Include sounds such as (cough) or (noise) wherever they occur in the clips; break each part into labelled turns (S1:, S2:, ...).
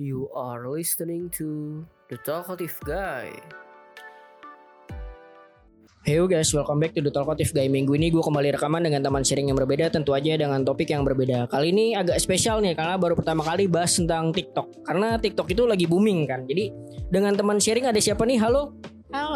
S1: You are listening to The Talkative Guy.
S2: Hey guys, welcome back to The Talkative Guy Minggu ini gue kembali rekaman dengan teman sharing yang berbeda Tentu aja dengan topik yang berbeda Kali ini agak spesial nih karena baru pertama kali bahas tentang TikTok Karena TikTok itu lagi booming kan Jadi dengan teman sharing ada siapa nih? Halo?
S3: Halo,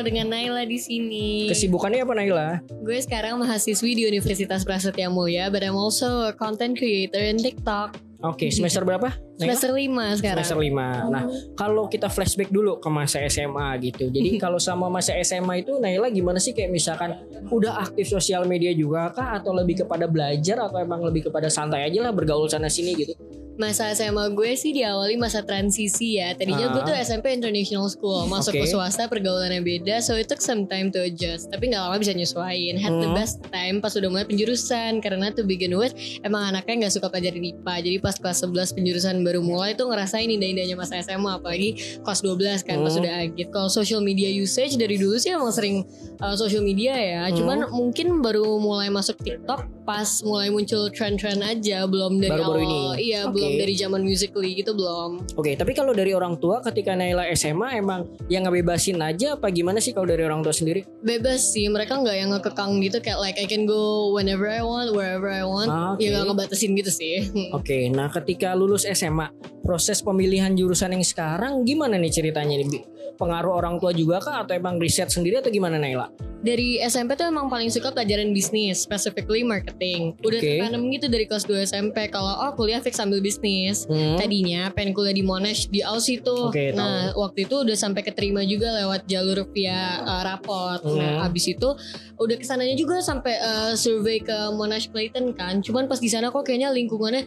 S3: dengan Naila di sini.
S2: Kesibukannya apa Naila?
S3: Gue sekarang mahasiswi di Universitas Prasetya Mulia, but I'm also a content creator in TikTok.
S2: Oke, semester berapa? Naila?
S3: Semester 5 sekarang.
S2: Semester 5 Nah kalau kita flashback dulu ke masa SMA gitu Jadi (laughs) kalau sama masa SMA itu Naila gimana sih kayak misalkan Udah aktif sosial media juga kah Atau lebih kepada belajar Atau emang lebih kepada santai aja lah bergaul sana sini gitu
S3: Masa SMA gue sih diawali masa transisi ya. Tadinya gue
S2: Ah.
S3: tuh SMP International School, masuk
S2: Oke.
S3: ke swasta pergaulannya beda, so it took some time to adjust. Tapi nggak lama bisa nyesuaiin. Had the
S2: Hmm.
S3: best time pas udah mulai penjurusan karena to begin with emang anaknya nggak suka pelajaran IPA. Jadi pas kelas 11 penjurusan baru mulai tuh ngerasain indah-indahnya masa SMA apalagi kelas 12 kan pas
S2: Hmm.
S3: udah agit. Kalau social media usage dari dulu sih emang sering uh, social media ya.
S2: Hmm.
S3: Cuman mungkin baru mulai masuk TikTok pas mulai muncul tren-tren aja, belum dari
S2: Baru-baru
S3: awal.
S2: ini.
S3: Iya,
S2: Oke.
S3: belum dari zaman musically gitu belum.
S2: Oke tapi kalau dari orang tua ketika Naila SMA Emang yang ngebebasin aja Apa gimana sih kalau dari orang tua sendiri?
S3: Bebas sih, mereka nggak yang ngekekang gitu kayak like I can go whenever I want, wherever I want.
S2: Ah, oke.
S3: Ya nggak ngebatasin gitu sih. (laughs)
S2: Oke nah ketika lulus SMA Proses pemilihan jurusan yang sekarang Gimana nih ceritanya nih? Pengaruh orang tua juga kah Atau emang riset sendiri atau gimana Naila?
S3: Dari SMP tuh emang paling suka pelajaran bisnis, specifically marketing. Udah
S2: Oke.
S3: tertanam gitu dari kelas 2 SMP kalau oh kuliah fix sambil bisnis.
S2: Hmm.
S3: Tadinya pengen kuliah di Monash di Aussie tuh.
S2: Oke,
S3: nah, waktu itu udah sampai keterima juga lewat jalur via uh, rapot.
S2: Hmm.
S3: Nah, abis itu udah ke sananya juga sampai uh, survei ke Monash Clayton kan. Cuman pas di sana kok kayaknya lingkungannya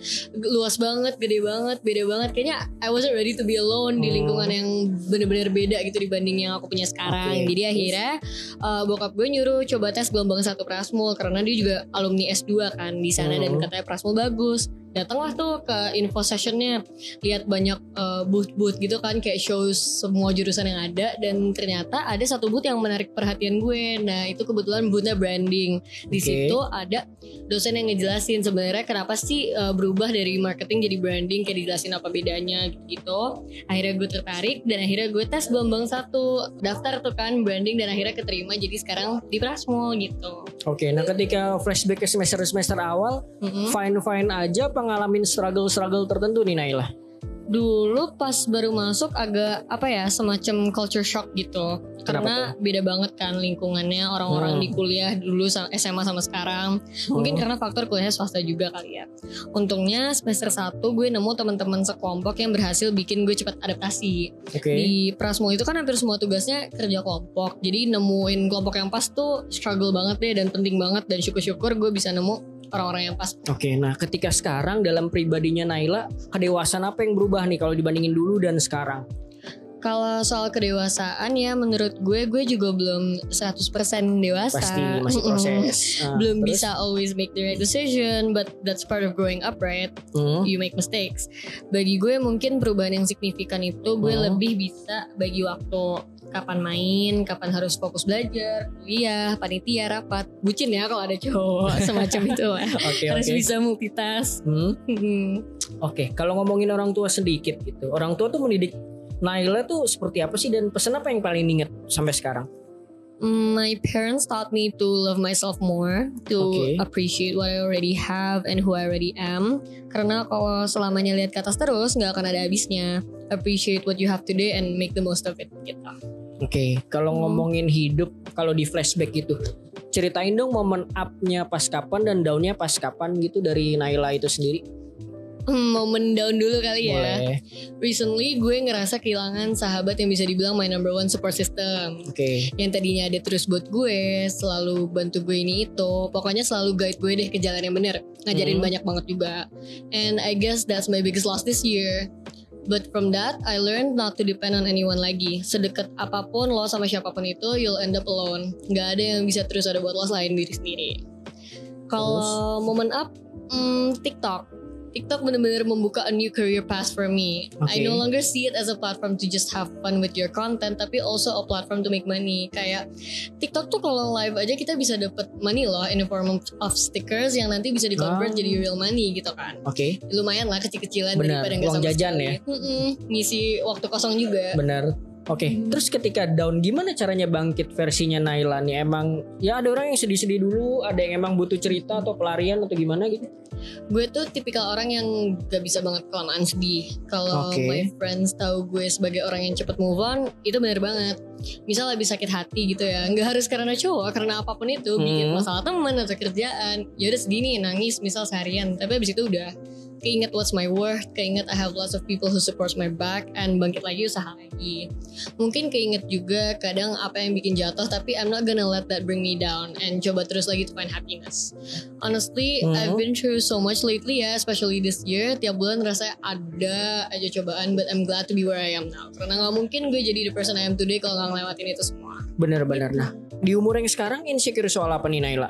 S3: luas banget, gede banget, beda banget. Kayaknya I wasn't ready to be alone di
S2: Hmm.
S3: lingkungan yang bener-bener beda gitu dibanding yang aku punya sekarang.
S2: Oke.
S3: Jadi akhirnya uh, bokap gue nyuruh coba tes gelombang satu Prasmul karena dia juga alumni S2 kan di sana dan
S2: Hmm.
S3: katanya Prasmul bagus. Datanglah tuh ke info sessionnya lihat banyak uh, booth-booth gitu kan kayak show semua jurusan yang ada dan ternyata ada satu booth yang menarik perhatian gue. Nah, itu kebetulan boothnya branding. Di
S2: Oke.
S3: situ ada dosen yang ngejelasin sebenarnya kenapa sih uh, berubah dari marketing jadi branding kayak dijelasin apa bedanya gitu. Akhirnya gue tertarik dan akhirnya gue tes gelombang satu daftar tuh kan branding dan akhirnya keterima jadi sekarang di Prasmo gitu.
S2: Oke, nah ketika flashback ke semester-semester awal,
S3: Mm-mm.
S2: fine-fine aja apa ngalamin struggle-struggle tertentu nih Naila?
S3: Dulu pas baru masuk agak apa ya semacam culture shock gitu. Karena beda banget kan lingkungannya orang-orang
S2: Hmm.
S3: di kuliah dulu sama SMA sama sekarang. Mungkin
S2: Hmm.
S3: karena faktor kuliahnya swasta juga kali ya. Untungnya semester 1 gue nemu teman-teman sekelompok yang berhasil bikin gue cepat adaptasi.
S2: Oke.
S3: Di Prasmo itu kan hampir semua tugasnya kerja kelompok. Jadi nemuin kelompok yang pas tuh struggle banget deh dan penting banget dan syukur-syukur gue bisa nemu orang-orang yang pas.
S2: Oke, nah ketika sekarang dalam pribadinya Naila, kedewasaan apa yang berubah nih kalau dibandingin dulu dan sekarang?
S3: Kalau soal kedewasaan ya menurut gue gue juga belum 100% dewasa.
S2: Pasti masih proses. (laughs) Ah,
S3: belum
S2: terus?
S3: bisa always make the right decision, but that's part of growing up, right?
S2: Hmm,
S3: You make mistakes. Bagi gue mungkin perubahan yang signifikan itu gue
S2: Hmm.
S3: lebih bisa bagi waktu kapan main, kapan harus fokus belajar, kuliah, panitia, rapat, bucin ya kalau ada cowok (laughs) semacam itu lah. (laughs)
S2: Oke,
S3: harus
S2: oke.
S3: bisa multitask.
S2: Hmm,
S3: Hmm.
S2: Oke, kalau ngomongin orang tua sedikit gitu. Orang tua tuh mendidik Naila tuh seperti apa sih dan pesan apa yang paling diinget sampai sekarang?
S3: My parents taught me to love myself more, to
S2: Oke.
S3: appreciate what I already have and who I already am. Karena kalau selamanya lihat ke atas terus, nggak akan ada habisnya. Appreciate what you have today and make the most of it. Gitu.
S2: Oke, kalau
S3: Hmm.
S2: ngomongin hidup, kalau di flashback gitu, ceritain dong momen up-nya pas kapan dan down-nya pas kapan gitu dari Naila itu sendiri.
S3: Hmm, momen down dulu kali ya.
S2: Boleh.
S3: Recently gue ngerasa kehilangan sahabat yang bisa dibilang my number one support system.
S2: Oke.
S3: Yang tadinya ada terus buat gue, selalu bantu gue ini itu. Pokoknya selalu guide gue deh ke jalan yang bener. Ngajarin
S2: Hmm.
S3: banyak banget juga. And I guess that's my biggest loss this year. But from that, I learned not to depend on anyone lagi. Sedekat apa pun lo sama siapa pun itu, you'll end up alone. Gak ada yang bisa terus ada buat lo selain diri sendiri. Kalau momen up, hmm, TikTok. TikTok bener-bener membuka a new career path for me. I
S2: Oke.
S3: no longer see it as a platform to just have fun with your content, tapi also a platform to make money. Kayak TikTok tuh kalau live aja kita bisa dapet money loh in the form of- stickers yang nanti bisa di convert
S2: Ah.
S3: jadi real money gitu kan.
S2: Oke,
S3: Lumayan lah kecil-kecilan daripada nggak sama
S2: jajan
S3: sekali.
S2: ya.
S3: Mm-mm, ngisi waktu kosong juga.
S2: benar. Oke, terus ketika down gimana caranya bangkit versinya Naila nih? Emang ya ada orang yang sedih-sedih dulu, ada yang emang butuh cerita atau pelarian atau gimana gitu?
S3: gue tuh tipikal orang yang gak bisa banget kelamaan sedih. Kalau
S2: Oke.
S3: my friends tahu gue sebagai orang yang cepet move on, itu bener banget. Misal habis sakit hati gitu ya, nggak harus karena cowok, karena apa pun itu, bikin
S2: Hmm.
S3: masalah teman atau kerjaan. Ya udah sedih nih, nangis misal seharian, tapi habis itu udah keinget what's my worth, keinget I have lots of people who supports my back, and bangkit lagi usaha lagi. Mungkin keinget juga kadang apa yang bikin jatuh, tapi I'm not gonna let that bring me down, and coba terus lagi to find happiness. Honestly,
S2: Mhm.
S3: I've been through so much lately ya, especially this year. Tiap bulan rasanya ada aja cobaan, but I'm glad to be where I am now. Karena nggak mungkin gue jadi the person I am today kalau nggak ngelewatin itu semua.
S2: Bener-bener. Nah, di umur yang sekarang insecure soal apa nih Naila?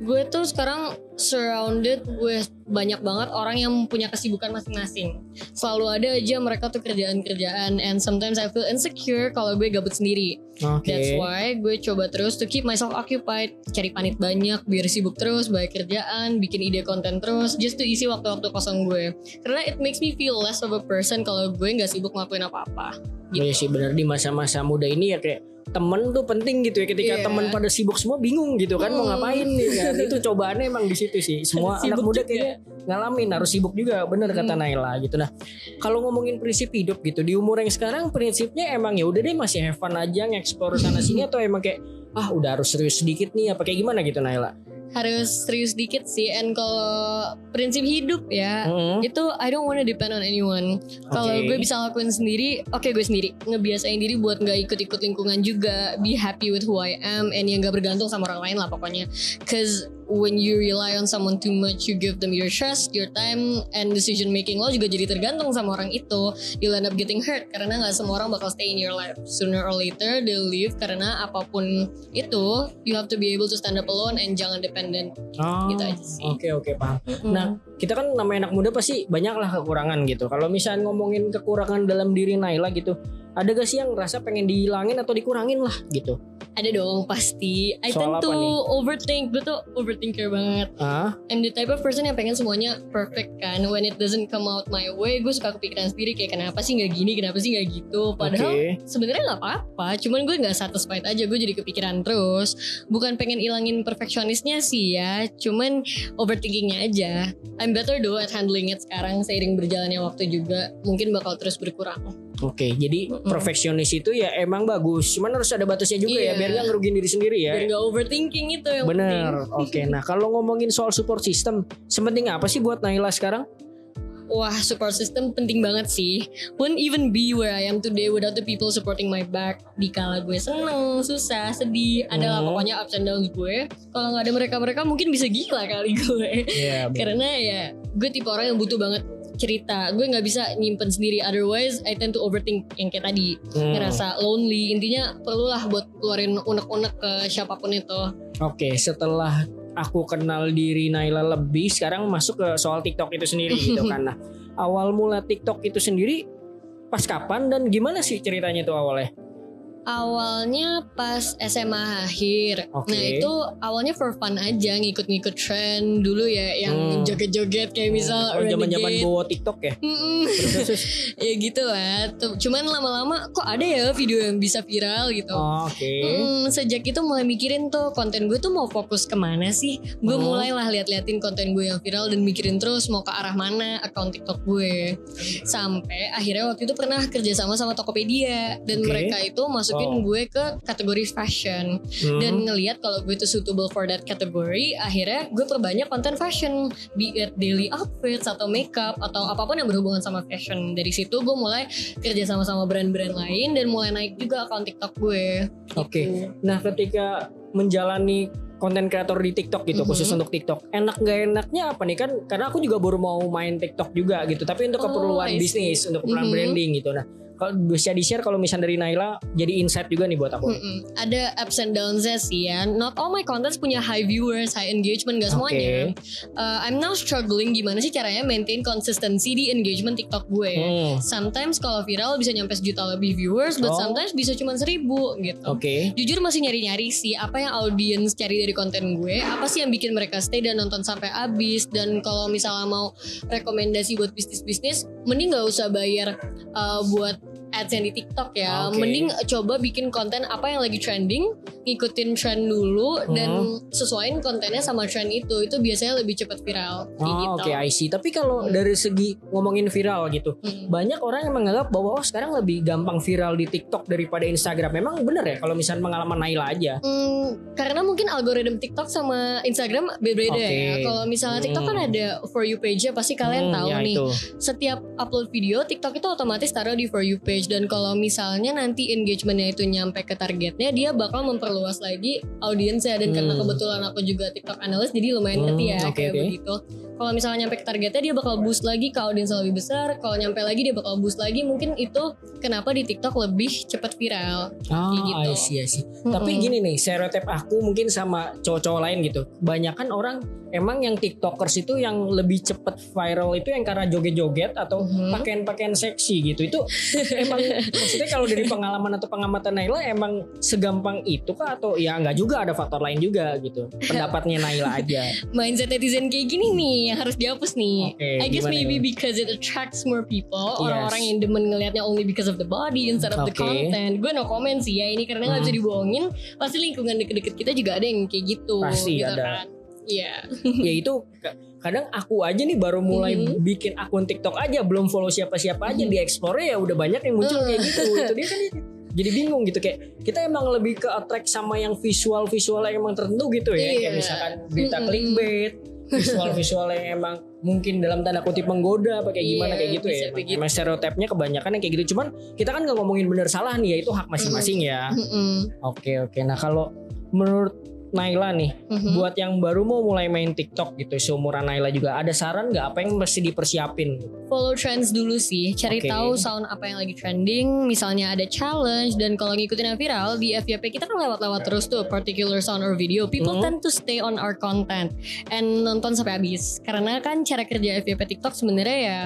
S3: Gue tuh sekarang surrounded with banyak banget orang yang punya kesibukan masing-masing. Selalu ada aja mereka tuh kerjaan-kerjaan, and sometimes I feel insecure kalau gue gabut sendiri.
S2: Oke.
S3: That's why gue coba terus to keep myself occupied, cari panit banyak, biar sibuk terus, banyak kerjaan, bikin ide konten terus, just to isi waktu-waktu kosong gue. Karena it makes me feel less of a person kalau gue nggak sibuk ngelakuin apa-apa. Gitu.
S2: Iya sih bener di masa-masa muda ini ya kayak temen tuh penting gitu ya ketika
S3: Iya.
S2: temen pada sibuk semua bingung gitu kan mau
S3: Hmm.
S2: ngapain nih kan (laughs) itu cobaannya emang di situ sih semua
S3: Harus
S2: anak
S3: sibuk
S2: muda
S3: juga.
S2: kayaknya ngalamin harus sibuk juga bener kata
S3: Hmm.
S2: Naila gitu nah kalau ngomongin prinsip hidup gitu di umur yang sekarang prinsipnya emang ya udah deh masih have fun aja ngeksplor sana sini (laughs) atau emang kayak ah udah harus serius sedikit nih apa kayak gimana gitu Naila
S3: Harus serius dikit sih, and kalau prinsip hidup ya,
S2: Mm-mm.
S3: itu I don't wanna depend on anyone. Kalau
S2: Oke.
S3: gue bisa lakuin sendiri, oke gue sendiri. Ngebiasain diri buat nggak ikut-ikut lingkungan juga. Be happy with who I am and yang gak bergantung sama orang lain lah pokoknya. Cause when you rely on someone too much, you give them your trust, your time, and decision making lo juga jadi tergantung sama orang itu. You'll end up getting hurt karena nggak semua orang bakal stay in your life. Sooner or later they'll leave karena apa pun itu, you have to be able to stand up alone and jangan dependent.
S2: Oh,
S3: Gitu aja sih.
S2: Oke oke paham. Nah, kita kan namanya anak muda pasti banyak lah kekurangan gitu. Kalau misalnya ngomongin kekurangan dalam diri Naila gitu, ada gak sih yang ngerasa pengen dihilangin atau dikurangin lah gitu?
S3: Ada dong pasti. I
S2: Soal
S3: tend to overthink. Gue tuh overthinker banget.
S2: Ah,
S3: I'm the type of person yang pengen semuanya perfect kan. When it doesn't come out my way, gue suka kepikiran sendiri kayak kenapa sih nggak gini, kenapa sih nggak gitu. Padahal
S2: Oke.
S3: sebenarnya nggak apa-apa. Cuman gue nggak satisfied aja. Gue jadi kepikiran terus. Bukan pengen ilangin perfeksionisnya sih ya. Cuman overthinkingnya aja. I'm better though at handling it sekarang seiring berjalannya waktu juga. Mungkin bakal terus berkurang.
S2: Oke, jadi
S3: Mm-mm.
S2: perfeksionis itu ya emang bagus, cuman harus ada batasnya juga ya,
S3: Iya.
S2: biar gak ngerugiin diri sendiri ya.
S3: Biar nggak overthinking itu yang penting.
S2: Bener. Oke, nah kalau ngomongin soal support system, sepenting apa sih buat Naila sekarang?
S3: Wah, support system penting banget sih. Wouldn't even be where I am today without the people supporting my back. Di kala gue seneng, susah, sedih, adalah
S2: Hmm.
S3: pokoknya ups and downs gue. Kalau nggak ada mereka-mereka mungkin bisa gila kali gue.
S2: Iya.
S3: Karena ya, gue tipe orang yang butuh banget cerita. Gue nggak bisa nyimpen sendiri. Otherwise, I tend to overthink yang kayak tadi.
S2: Hmm.
S3: Ngerasa lonely. Intinya perlulah buat keluarin unek-unek ke siapa pun itu.
S2: Oke, setelah aku kenal diri Naila lebih, sekarang masuk ke soal TikTok itu sendiri (laughs) gitu kan. Nah, awal mula TikTok itu sendiri pas kapan dan gimana sih ceritanya tuh awalnya?
S3: Awalnya pas SMA akhir.
S2: Oke.
S3: Nah itu awalnya for fun aja ngikut-ngikut trend dulu ya yang
S2: Hmm.
S3: joget-joget kayak misal
S2: Oh, zaman-zaman bawa TikTok ya. (laughs)
S3: Ya gitu lah. Cuman lama-lama kok ada ya video yang bisa viral gitu.
S2: Oh, Oke.
S3: Hmm, sejak itu mulai mikirin tuh konten gue tuh mau fokus ke mana sih Gue
S2: Hmm.
S3: mulailah lihat-liatin konten gue yang viral Dan mikirin terus mau ke arah mana akun TikTok gue Sampai akhirnya waktu itu pernah kerja sama sama Tokopedia Dan
S2: Oke.
S3: mereka itu masukin
S2: Wow.
S3: gue ke kategori fashion
S2: Hmm.
S3: Dan ngelihat kalau gue tuh suitable for that category Akhirnya gue perbanyak konten fashion Be it daily outfits atau makeup Atau apa pun yang berhubungan sama fashion Dari situ gue mulai kerja sama sama brand-brand lain Dan mulai naik juga akun TikTok gue
S2: Oke.
S3: Gitu.
S2: Nah, ketika menjalani konten kreator di TikTok gitu,
S3: Mhm.
S2: khusus untuk TikTok, enak gak enaknya apa nih kan? Karena aku juga baru mau main TikTok juga gitu, tapi untuk
S3: Oh,
S2: keperluan bisnis, untuk keperluan
S3: Mhm.
S2: branding gitu. Nah, kalau bisa di share kalau misalnya dari Naila jadi insight juga nih buat aku.
S3: Mm-mm. Ada ups and downs sih ya. Not all my contents punya high viewers, high engagement, gak semuanya. Uh, I'm now struggling gimana sih caranya maintain consistency di engagement TikTok gue.
S2: Hmm,
S3: Sometimes kalau viral bisa nyampe sejuta lebih viewers, but
S2: Oh.
S3: sometimes bisa cuma seribu gitu.
S2: Oke.
S3: Jujur masih nyari-nyari sih apa yang audience cari dari konten gue, apa sih yang bikin mereka stay dan nonton sampai habis dan kalau misalnya mau rekomendasi buat bisnis-bisnis, mending nggak usah bayar uh, buat ads yang di TikTok ya.
S2: Oke.
S3: Mending coba bikin konten apa yang lagi trending, ngikutin trend dulu dan sesuaiin kontennya sama trend itu. Itu biasanya lebih cepat viral
S2: Oh,
S3: gitu.
S2: oke I see. Tapi kalau
S3: Hmm.
S2: dari segi ngomongin viral gitu,
S3: Hmm.
S2: banyak orang yang menganggap bahwa oh sekarang lebih gampang viral di TikTok daripada Instagram. Memang bener ya kalau misalnya pengalaman Naila aja.
S3: Hmm, karena mungkin algoritma TikTok sama Instagram berbeda
S2: Oke.
S3: ya. Kalau misalnya TikTok kan
S2: Hmm.
S3: ada for you page-nya pasti kalian
S2: Hmm,
S3: tahu
S2: ya
S3: nih.
S2: itu.
S3: Setiap upload video TikTok itu otomatis taruh di for you page dan kalau misalnya nanti engagementnya itu nyampe ke targetnya dia bakal memperluas lagi audiensnya dan karena
S2: Hmm.
S3: kebetulan aku juga TikTok analyst jadi lumayan
S2: Hmm,
S3: ngerti ya
S2: oke,
S3: kayak
S2: oke.
S3: begitu. Kalau misalnya nyampe ke targetnya dia bakal boost lagi ke audiens lebih besar. Kalau nyampe lagi dia bakal boost lagi. Mungkin itu kenapa di TikTok lebih cepat viral.
S2: Oh,
S3: gitu.
S2: I see, I see. Tapi
S3: Mm-mm.
S2: gini nih, stereotip aku mungkin sama cowok-cowok lain gitu. Banyakan orang emang yang tiktokers itu yang lebih cepet viral itu yang karena joget-joget atau
S3: Mhm.
S2: pakaian-pakaian seksi gitu. Itu (laughs) emang maksudnya kalau dari pengalaman atau pengamatan Naila emang segampang itu kah atau ya nggak juga ada faktor lain juga gitu. Pendapatnya Naila aja. (laughs)
S3: mindset netizen kayak gini nih yang harus dihapus nih.
S2: Oke,
S3: I guess maybe
S2: itu?
S3: because it attracts more people.
S2: Yes.
S3: Orang-orang yang demen ngelihatnya only because of the body instead of the
S2: Oke.
S3: content. Gue no comment sih ya ini karena nggak bisa
S2: Hmm.
S3: dibohongin. Pasti lingkungan deket-deket kita juga ada yang kayak gitu.
S2: Pasti
S3: gitu
S2: ada.
S3: Kan. Iya. (laughs)
S2: ya itu ka- kadang aku aja nih baru mulai
S3: Mhm.
S2: bikin akun TikTok aja belum follow siapa-siapa aja di explore ya udah banyak yang muncul kayak gitu itu dia kan (laughs) jadi bingung gitu kayak kita emang lebih ke attract sama yang visual-visual yang emang tertentu gitu ya kayak
S3: Iya.
S2: misalkan berita
S3: Mhm.
S2: clickbait visual-visual yang emang mungkin dalam tanda kutip menggoda apa kayak gimana
S3: Iya,
S2: kayak gitu
S3: bisa
S2: ya
S3: begitu.
S2: emang stereotipnya kebanyakan yang kayak gitu. Cuman kita kan nggak ngomongin bener salah nih ya itu hak masing-masing ya.
S3: Mm-mm.
S2: oke oke. Nah kalau menurut Naila nih
S3: Mhm.
S2: buat yang baru mau mulai main TikTok gitu seumuran Naila juga ada saran nggak apa yang mesti dipersiapin?
S3: follow trends dulu sih cari
S2: Oke.
S3: tahu sound apa yang lagi trending misalnya ada challenge dan kalau ngikutin yang viral di FYP kita kan lewat-lewat terus tuh particular sound or video people
S2: Hmm.
S3: tend to stay on our content and nonton sampai habis karena kan cara kerja FYP TikTok sebenarnya ya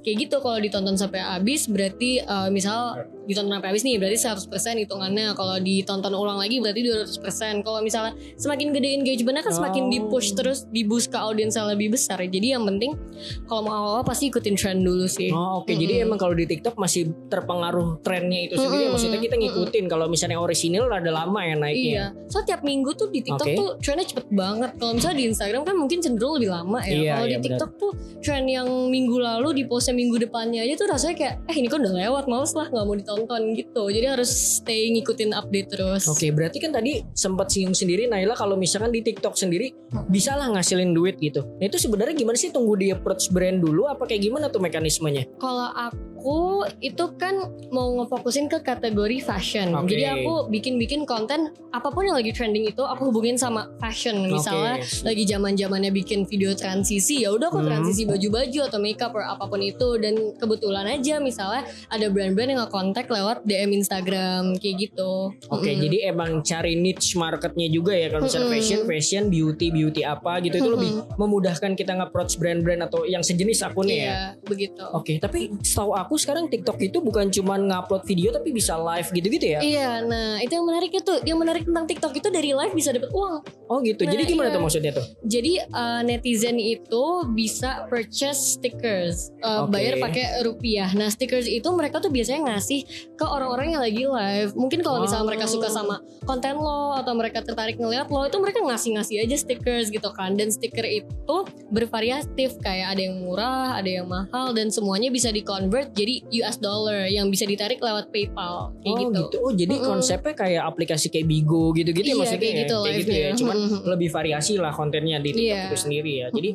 S3: kayak gitu kalau ditonton sampai habis berarti uh, misal ditonton sampai habis nih berarti 100% hitungannya kalau ditonton ulang lagi berarti 200% kalau misalnya semakin gede engagementnya kan semakin
S2: Oh.
S3: di push terus di boost ke audiens yang lebih besar jadi yang penting kalau mau awal-awal pasti ikutin trend dulu sih
S2: Oh oke jadi
S3: Mm-mm.
S2: emang kalau di TikTok masih terpengaruh trennya itu sendiri
S3: Mm-mm.
S2: maksudnya kita ngikutin kalau misalnya orisinil rada lama ya naiknya.
S3: Iya, so tiap minggu tuh di TikTok
S2: Oke.
S3: tuh trendnya cepet banget. Kalau misalnya di Instagram kan mungkin cenderung lebih lama ya.
S2: Iya,
S3: Kalau
S2: iya,
S3: di TikTok tuh trend yang minggu lalu di minggu depannya aja tuh rasanya kayak, eh ini kan udah lewat, males lah nggak mau ditonton gitu. Jadi harus stay ngikutin update terus.
S2: Oke berarti kan tadi sempat singgung sendiri Naila kalau misalkan di TikTok sendiri bisa lah ngasilin duit gitu. Nah itu sebenarnya gimana sih tunggu di approach brand dulu apa kayak gimana tuh mekanismenya?
S3: Kalau aku itu kan mau ngefokusin ke kategori fashion.
S2: Oke.
S3: Jadi aku bikin-bikin konten apa pun yang lagi trending itu aku hubungin sama fashion. Misalnya
S2: Oke.
S3: lagi zaman zamannya bikin video transisi ya udah aku
S2: Hmm.
S3: transisi baju-baju atau makeup or apa pun itu dan kebetulan aja misalnya ada brand-brand yang nge-contact lewat DM Instagram kayak gitu.
S2: Oke,
S3: Mm-mm.
S2: jadi emang cari niche marketnya juga ya kalau misalnya
S3: Mm-mm.
S2: fashion, fashion, beauty, beauty apa gitu itu
S3: Mm-mm.
S2: lebih memudahkan kita nge-approach brand-brand atau yang sejenis akunnya ya.
S3: Iya, begitu.
S2: Oke, tapi setahu aku sekarang TikTok itu bukan cuma ngupload video tapi bisa live gitu-gitu ya?
S3: Iya, nah itu yang menarik itu, yang menarik tentang TikTok itu dari live bisa dapat uang.
S2: Oh gitu.
S3: Nah,
S2: Jadi gimana
S3: iya.
S2: tuh maksudnya tuh?
S3: Jadi uh, netizen itu bisa purchase stickers, uh,
S2: Oke.
S3: bayar pakai rupiah. Nah stickers itu mereka tuh biasanya ngasih ke orang-orang yang lagi live. Mungkin kalau misalnya
S2: Oh.
S3: mereka suka sama konten lo atau mereka tertarik ngeliat lo, itu mereka ngasih-ngasih aja stickers gitu kan. Dan stiker itu bervariatif kayak ada yang murah, ada yang mahal, dan semuanya bisa di convert jadi US dollar yang bisa ditarik lewat PayPal kayak
S2: oh
S3: gitu.
S2: gitu. Oh jadi
S3: Mm-mm.
S2: konsepnya kayak aplikasi kayak Bigo gitu-gitu ya
S3: Iya,
S2: maksudnya
S3: kayak
S2: ya?
S3: gitu
S2: kayak gitu ya.
S3: live-nya.
S2: Cuman
S3: Mm-mm.
S2: lebih variasi lah kontennya di TikTok
S3: Iya.
S2: itu sendiri ya. Jadi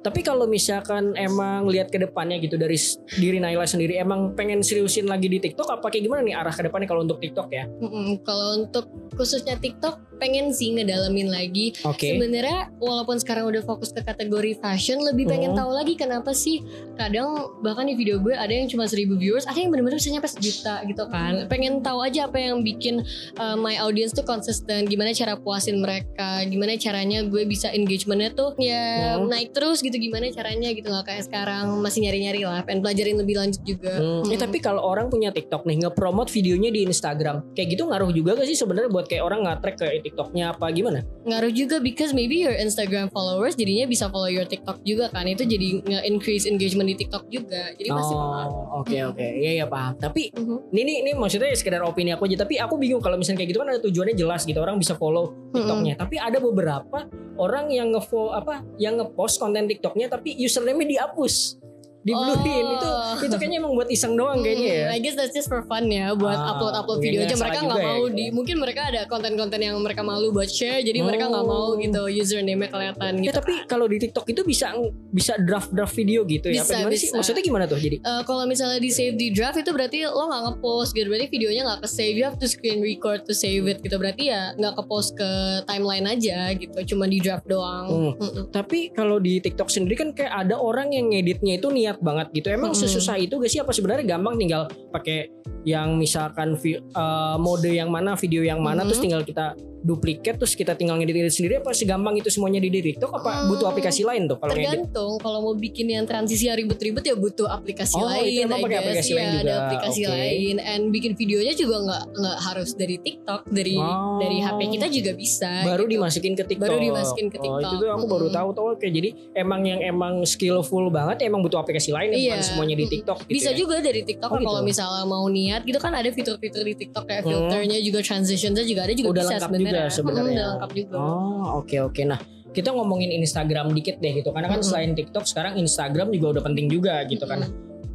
S2: Tapi kalau misalkan emang lihat ke depannya gitu dari diri Naila sendiri emang pengen seriusin lagi di TikTok apa kayak gimana nih arah ke depannya kalau untuk TikTok ya?
S3: Mm-mm. Kalau untuk khususnya TikTok pengen sih ngedalamin lagi.
S2: Oke.
S3: Sebenarnya walaupun sekarang udah fokus ke kategori fashion, lebih pengen
S2: Hmm.
S3: tahu lagi kenapa sih kadang bahkan di video gue ada yang cuma 1000 viewers, ada yang benar-benar bisa nyampe sejuta gitu kan. Pengen tahu aja apa yang bikin uh, my audience tuh konsisten, gimana cara puasin mereka, gimana caranya gue bisa engagementnya tuh ya
S2: Hmm.
S3: naik terus gitu, gimana caranya gitu nggak kayak sekarang masih nyari-nyari lah, pengen pelajarin lebih lanjut juga.
S2: Hmm, eh,
S3: Mm.
S2: tapi kalau orang punya TikTok nih nge-promote videonya di Instagram, kayak gitu ngaruh juga gak sih sebenarnya buat kayak orang nge-track ke TikToknya apa gimana?
S3: ngaruh juga because maybe your Instagram followers jadinya bisa follow your TikTok juga kan itu jadi nge-increase engagement di TikTok juga jadi pasti pengaruh.
S2: Oh, oke oke, iya iya paham. Tapi
S3: Mhm.
S2: ini, ini ini maksudnya sekedar opini aku aja. Tapi aku bingung kalau misalnya kayak gitu kan ada tujuannya jelas gitu orang bisa follow TikToknya. Tapi ada beberapa orang yang nge apa, yang ngepost konten TikToknya tapi username-nya dihapus, diblurin
S3: Oh.
S2: itu itu kayaknya emang buat iseng doang kayaknya ya.
S3: Hmm, I guess that's just for fun ya buat
S2: Ah,
S3: upload-upload
S2: mungkin
S3: video aja mereka nggak
S2: ya,
S3: mau
S2: gitu.
S3: di mungkin mereka ada konten-konten yang mereka malu buat share jadi mereka nggak
S2: Oh.
S3: mau gitu username-nya kelihatan
S2: Ya
S3: gitu.
S2: tapi kalau di TikTok itu bisa bisa draft-draft video gitu ya.
S3: Bisa,
S2: apa gimana sih?
S3: bisa.
S2: Maksudnya gimana tuh jadi?
S3: Eh, kalau misalnya di save di draft itu berarti lo nggak ngepost gitu berarti videonya nggak ke save you have to screen record to save it gitu berarti ya nggak ke post ke timeline aja gitu cuma di draft doang
S2: Hmm.
S3: Mm-mm.
S2: Tapi kalau di TikTok sendiri kan kayak ada orang yang ngeditnya itu niat banget gitu. Emang
S3: Mm-mm.
S2: sesusah itu gak sih apa sebenarnya gampang tinggal pakai yang misalkan vi- eh, mode yang mana, video yang mana
S3: Mm-mm.
S2: terus tinggal kita duplikat terus kita tinggal ngedit sendiri apa segampang itu semuanya di TikTok apa
S3: Hmm,
S2: butuh aplikasi lain tuh kalau ngedit?
S3: Tergantung kalau mau bikin yang transisi yang ribet-ribet ya butuh aplikasi
S2: Oh,
S3: lain.
S2: itu emang pakai aplikasi
S3: Ya,
S2: lain juga.
S3: Ada aplikasi
S2: Oke.
S3: lain, and bikin videonya juga nggak nggak harus dari TikTok, dari
S2: Oh.
S3: dari HP kita juga bisa.
S2: Baru
S3: gitu.
S2: dimasukin ke TikTok.
S3: Baru dimasukin ke
S2: Oh, itu
S3: TikTok.
S2: tuh aku baru
S3: Mm-mm.
S2: tahu tuh oke. Jadi emang yang emang skillful banget ya emang butuh aplikasi lain ya, bukan
S3: Iya.
S2: semuanya di
S3: Mm-mm.
S2: TikTok gitu
S3: Bisa
S2: ya.
S3: juga dari TikTok
S2: Oh, gitu.
S3: kalau misalnya mau niat gitu kan ada fitur-fitur di TikTok kayak
S2: Hmm.
S3: filternya juga transitionsnya juga ada juga
S2: Udah
S3: bisa sebenarnya.
S2: Juga sebenarnya.
S3: Udah lengkap juga.
S2: Oh oke oke nah kita ngomongin Instagram dikit deh gitu karena kan
S3: Mm-mm.
S2: selain TikTok sekarang Instagram juga udah penting juga gitu kan.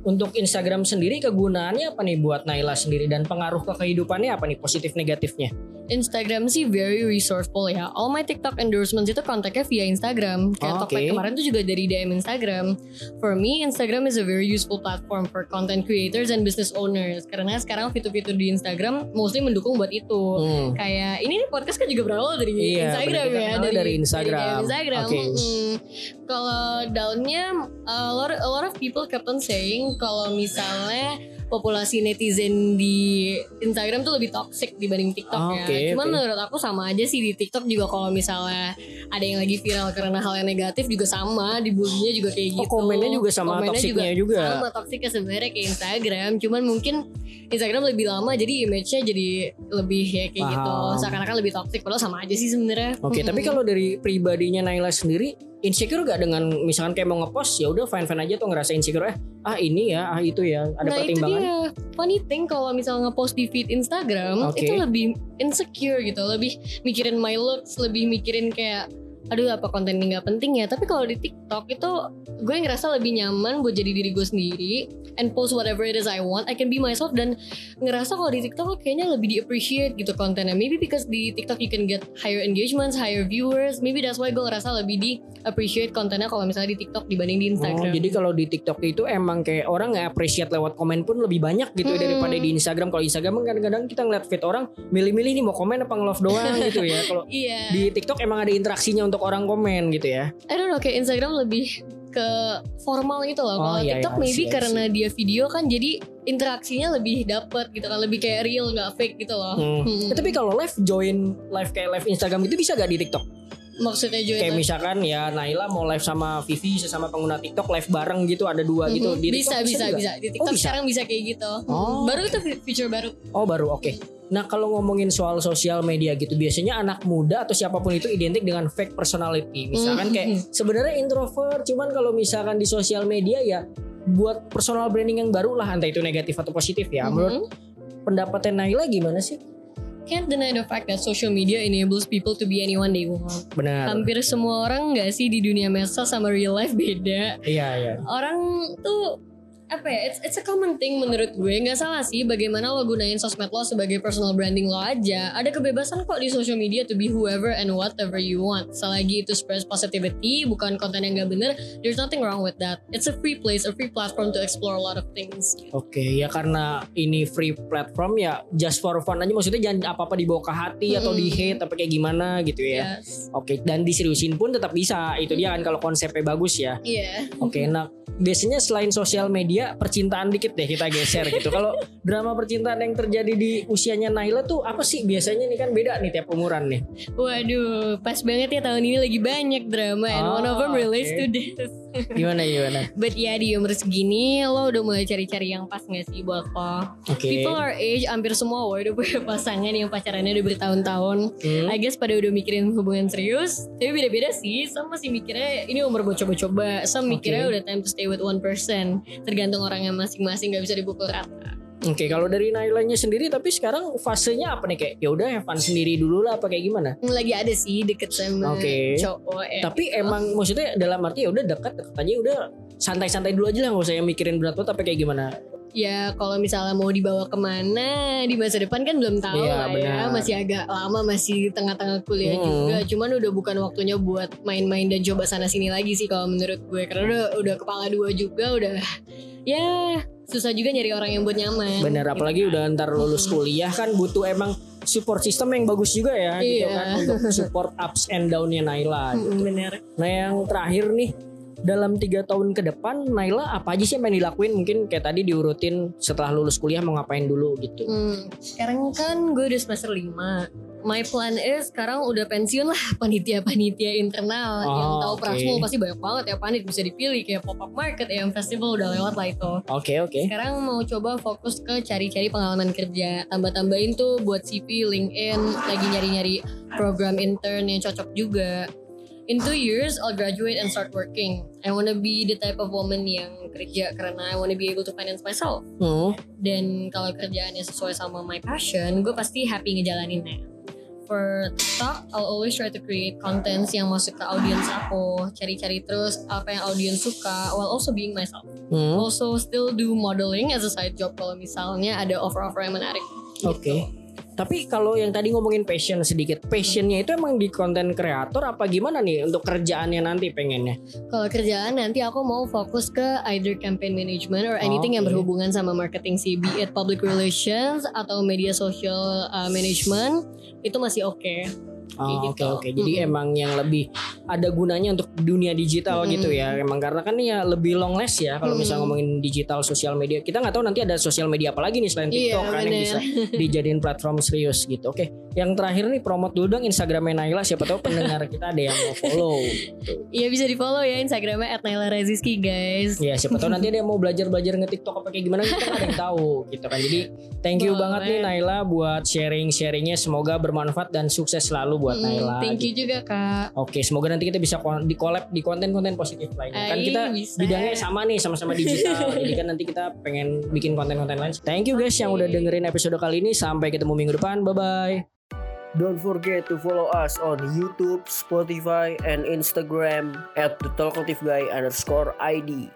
S2: Untuk Instagram sendiri kegunaannya apa nih buat Naila sendiri dan pengaruh ke kehidupannya apa nih positif negatifnya?
S3: Instagram sih very resourceful ya. All my TikTok endorsements itu kontaknya via Instagram. Kayak
S2: Oh,
S3: Tokped
S2: oke.
S3: kemarin tuh juga dari DM Instagram. For me, Instagram is a very useful platform for content creators and business owners. Karena sekarang fitur-fitur di Instagram mostly mendukung buat itu.
S2: Hmm.
S3: Kayak ini nih podcast kan juga berawal dari
S2: Iya,
S3: Instagram ya,
S2: kenal dari Instagram.
S3: DM Instagram.
S2: Oke.
S3: Mm-mm. Kalau downnya, a lot, a lot of people kept on saying kalau misalnya populasi netizen di Instagram tuh lebih toxic dibanding TikTok
S2: Ah,
S3: ya.
S2: oke,
S3: Cuman
S2: oke.
S3: menurut aku sama aja sih di TikTok juga kalau misalnya ada yang lagi viral karena hal yang negatif juga sama, dibulinya juga kayak
S2: Oh
S3: gitu.
S2: komennya juga sama
S3: Komennya
S2: toksiknya juga.
S3: Sama toksiknya sebenarnya kayak Instagram, cuman mungkin Instagram lebih lama jadi image-nya jadi lebih ya kayak gitu.
S2: Paham.
S3: Seakan-akan lebih toksik padahal sama aja sih sebenarnya.
S2: Oke,
S3: Mm-mm.
S2: tapi kalau dari pribadinya Naila sendiri insecure gak dengan misalkan kayak mau ngepost ya udah fine fine aja tuh ngerasa insecure eh ah ini ya ah itu ya ada
S3: nah itu
S2: pertimbangan.
S3: dia funny thing kalau misalnya ngepost di feed Instagram
S2: Oke.
S3: itu lebih insecure gitu lebih mikirin my looks lebih mikirin kayak aduh apa konten ini nggak penting ya tapi kalau di TikTok itu gue ngerasa lebih nyaman buat jadi diri gue sendiri and post whatever it is I want I can be myself dan ngerasa kalau di TikTok kayaknya lebih di appreciate gitu kontennya maybe because di TikTok you can get higher engagements higher viewers maybe that's why gue ngerasa lebih di appreciate kontennya kalau misalnya di TikTok dibanding di
S2: Oh,
S3: Instagram
S2: jadi kalau di TikTok itu emang kayak orang nggak appreciate lewat komen pun lebih banyak gitu ya
S3: Hmm.
S2: daripada di Instagram. Kalau Instagram kan kadang-kadang kita ngeliat feed orang milih-milih nih mau komen apa nge-love doang (laughs) gitu ya. Kalau
S3: iya
S2: di TikTok emang ada interaksinya untuk orang komen gitu ya.
S3: I don't know kayak Instagram lebih ke formal gitu loh.
S2: Oh,
S3: Kalau
S2: iya,
S3: TikTok
S2: iya,
S3: maybe
S2: see, I
S3: karena dia video kan jadi interaksinya lebih dapet gitu kan, lebih kayak real nggak fake gitu loh.
S2: Hmm.
S3: Hmm.
S2: Eh, tapi kalau live join live kayak live Instagram gitu bisa gak di TikTok?
S3: Maksudnya join
S2: Kayak
S3: live.
S2: misalkan ya Naila mau live sama Vivi sesama pengguna TikTok live bareng gitu ada dua gitu
S3: Mhm.
S2: di
S3: bisa
S2: TikTok
S3: bisa
S2: juga?
S3: bisa di TikTok
S2: Oh, bisa.
S3: sekarang bisa kayak gitu. Hmm.
S2: Oh.
S3: Baru itu feature baru.
S2: Oh baru oke. Nah kalau ngomongin soal sosial media gitu biasanya anak muda atau siapa pun itu identik dengan fake personality. Misalkan kayak sebenarnya introvert cuman kalau misalkan di sosial media ya buat personal branding yang baru lah entah itu negatif atau positif ya. Menurut
S3: Mhm.
S2: pendapatnya Naila gimana sih?
S3: Can't deny the fact that social media enables people to be anyone they want.
S2: Benar.
S3: Hampir semua orang nggak sih di dunia medsos sama real life beda.
S2: Iya iya.
S3: Orang tuh apa ya it's, it's a common thing menurut gue. Nggak salah sih bagaimana lo gunain sosmed lo sebagai personal branding lo aja. Ada kebebasan kok di social media to be whoever and whatever you want. Selagi itu spreads positivity bukan konten yang nggak bener there's nothing wrong with that. It's a free place a free platform to explore a lot of things.
S2: Oke, ya karena ini free platform ya just for fun aja. Maksudnya jangan apa-apa dibawa ke hati atau di hate apa kayak gimana gitu ya.
S3: yes.
S2: Oke, dan diseriusin pun tetap bisa. Itu dia kan kalau konsepnya bagus ya.
S3: iya.
S2: Oke, nah biasanya selain sosial media percintaan dikit deh kita geser gitu. Kalau drama percintaan yang terjadi di usianya Naila tuh apa sih biasanya nih kan beda nih tiap umuran nih.
S3: waduh pas banget ya tahun ini lagi banyak drama and one of them
S2: Ah,
S3: relates
S2: oke.
S3: to this
S2: Gimana gimana?
S3: But ya di umur segini lo udah mulai cari-cari yang pas gak sih buat lo
S2: Oke.
S3: People our age hampir semua udah punya pasangan yang pacarannya udah bertahun-tahun
S2: Hmm.
S3: I guess pada udah mikirin hubungan serius Tapi beda-beda sih Some masih mikirnya ini umur buat coba-coba Some mikirnya
S2: Oke.
S3: udah time to stay with one person Tergantung orangnya masing-masing gak bisa dipukul rata
S2: Oke, kalau dari Nailanya sendiri tapi sekarang fasenya apa nih kayak ya udah fun sendiri dulu lah apa kayak gimana?
S3: Lagi ada sih deket sama
S2: Oke.
S3: cowok ya
S2: Tapi emang maksudnya dalam arti ya udah dekat dekat aja udah santai-santai dulu aja lah nggak usah yang mikirin berat banget apa kayak gimana.
S3: Ya kalau misalnya mau dibawa ke mana di masa depan kan belum tahu
S2: Iya,
S3: lah ya
S2: benar.
S3: Masih agak lama masih tengah-tengah kuliah
S2: Hmm.
S3: juga Cuman udah bukan waktunya buat main-main dan coba sana sini lagi sih kalau menurut gue Karena udah, udah kepala dua juga udah Ya susah juga nyari orang yang buat nyaman
S2: Bener
S3: Gitu
S2: apalagi
S3: kan.
S2: udah ntar lulus kuliah kan butuh emang support system yang bagus juga ya gitu
S3: Iya.
S2: kan untuk support ups and downnya Naila.
S3: Mm-mm, Bener
S2: Nah yang terakhir nih dalam tiga tahun ke depan Naila apa aja sih yang pengen dilakuin mungkin kayak tadi diurutin setelah lulus kuliah mau ngapain dulu gitu.
S3: Hmm, sekarang kan gue udah semester 5 My plan is sekarang udah pensiun lah panitia-panitia internal yang
S2: Oh,
S3: tahu
S2: oke.
S3: Prasmul pasti banyak banget ya panit bisa dipilih kayak pop up market ya festival udah lewat lah itu.
S2: Oke oke.
S3: Sekarang mau coba fokus ke cari-cari pengalaman kerja, tambah-tambahin tuh buat CV, LinkedIn, lagi nyari-nyari program intern yang cocok juga. In two years, I'll graduate and start working. I wanna be the type of woman yang kerja karena I wanna be able to finance myself
S2: Hmm.
S3: dan kalau kerjaannya sesuai sama my passion gue pasti happy ngejalaninnya for TikTok I'll always try to create contents yang masuk ke audience aku cari-cari terus apa yang audience suka while also being myself
S2: Hmm.
S3: also still do modeling as a side job kalau misalnya ada offer-offer yang menarik
S2: Oke.
S3: gitu.
S2: Tapi kalau yang tadi ngomongin passion sedikit, passionnya itu emang di konten kreator apa gimana nih untuk kerjaannya nanti pengennya?
S3: Kalau kerjaan nanti aku mau fokus ke either campaign management or anything yang
S2: Oke.
S3: berhubungan sama marketing sih, be it public relations atau media social uh, management itu masih oke.
S2: Oh, oke
S3: gitu.
S2: oke. Jadi
S3: Mm-mm.
S2: emang yang lebih ada gunanya untuk dunia digital
S3: Mm-mm.
S2: gitu ya. Emang karena kan ya lebih long last ya kalau misalnya
S3: Mm.
S2: ngomongin digital sosial media. Kita nggak tahu nanti ada sosial media apa lagi nih selain
S3: Iya,
S2: TikTok kan yang bisa dijadiin platform serius gitu. Oke. Yang terakhir nih promote dulu dong Instagramnya Naila siapa tahu pendengar kita ada yang mau follow.
S3: Iya bisa di follow ya Instagramnya @naila_raziski guys.
S2: Ya siapa tahu nanti ada yang mau belajar-belajar nge-TikTok apa kayak gimana kita nggak ada yang tahu gitu kan. Jadi thank you
S3: Boleh.
S2: banget nih Naila buat sharing-sharingnya semoga bermanfaat dan sukses selalu buat
S3: Hmm,
S2: Naila.
S3: thank you juga kak.
S2: Oke, semoga nanti kita bisa di collab di konten-konten positif lainnya. Kan kita
S3: bisa.
S2: bidangnya sama nih, sama-sama digital. (laughs) Jadi kan nanti kita pengen bikin konten-konten lain. Thank you guys yang udah dengerin episode kali ini. Sampai ketemu minggu depan. Bye bye.
S1: Don't forget to follow us on YouTube, Spotify, and Instagram at the Talkative Guy underscore ID.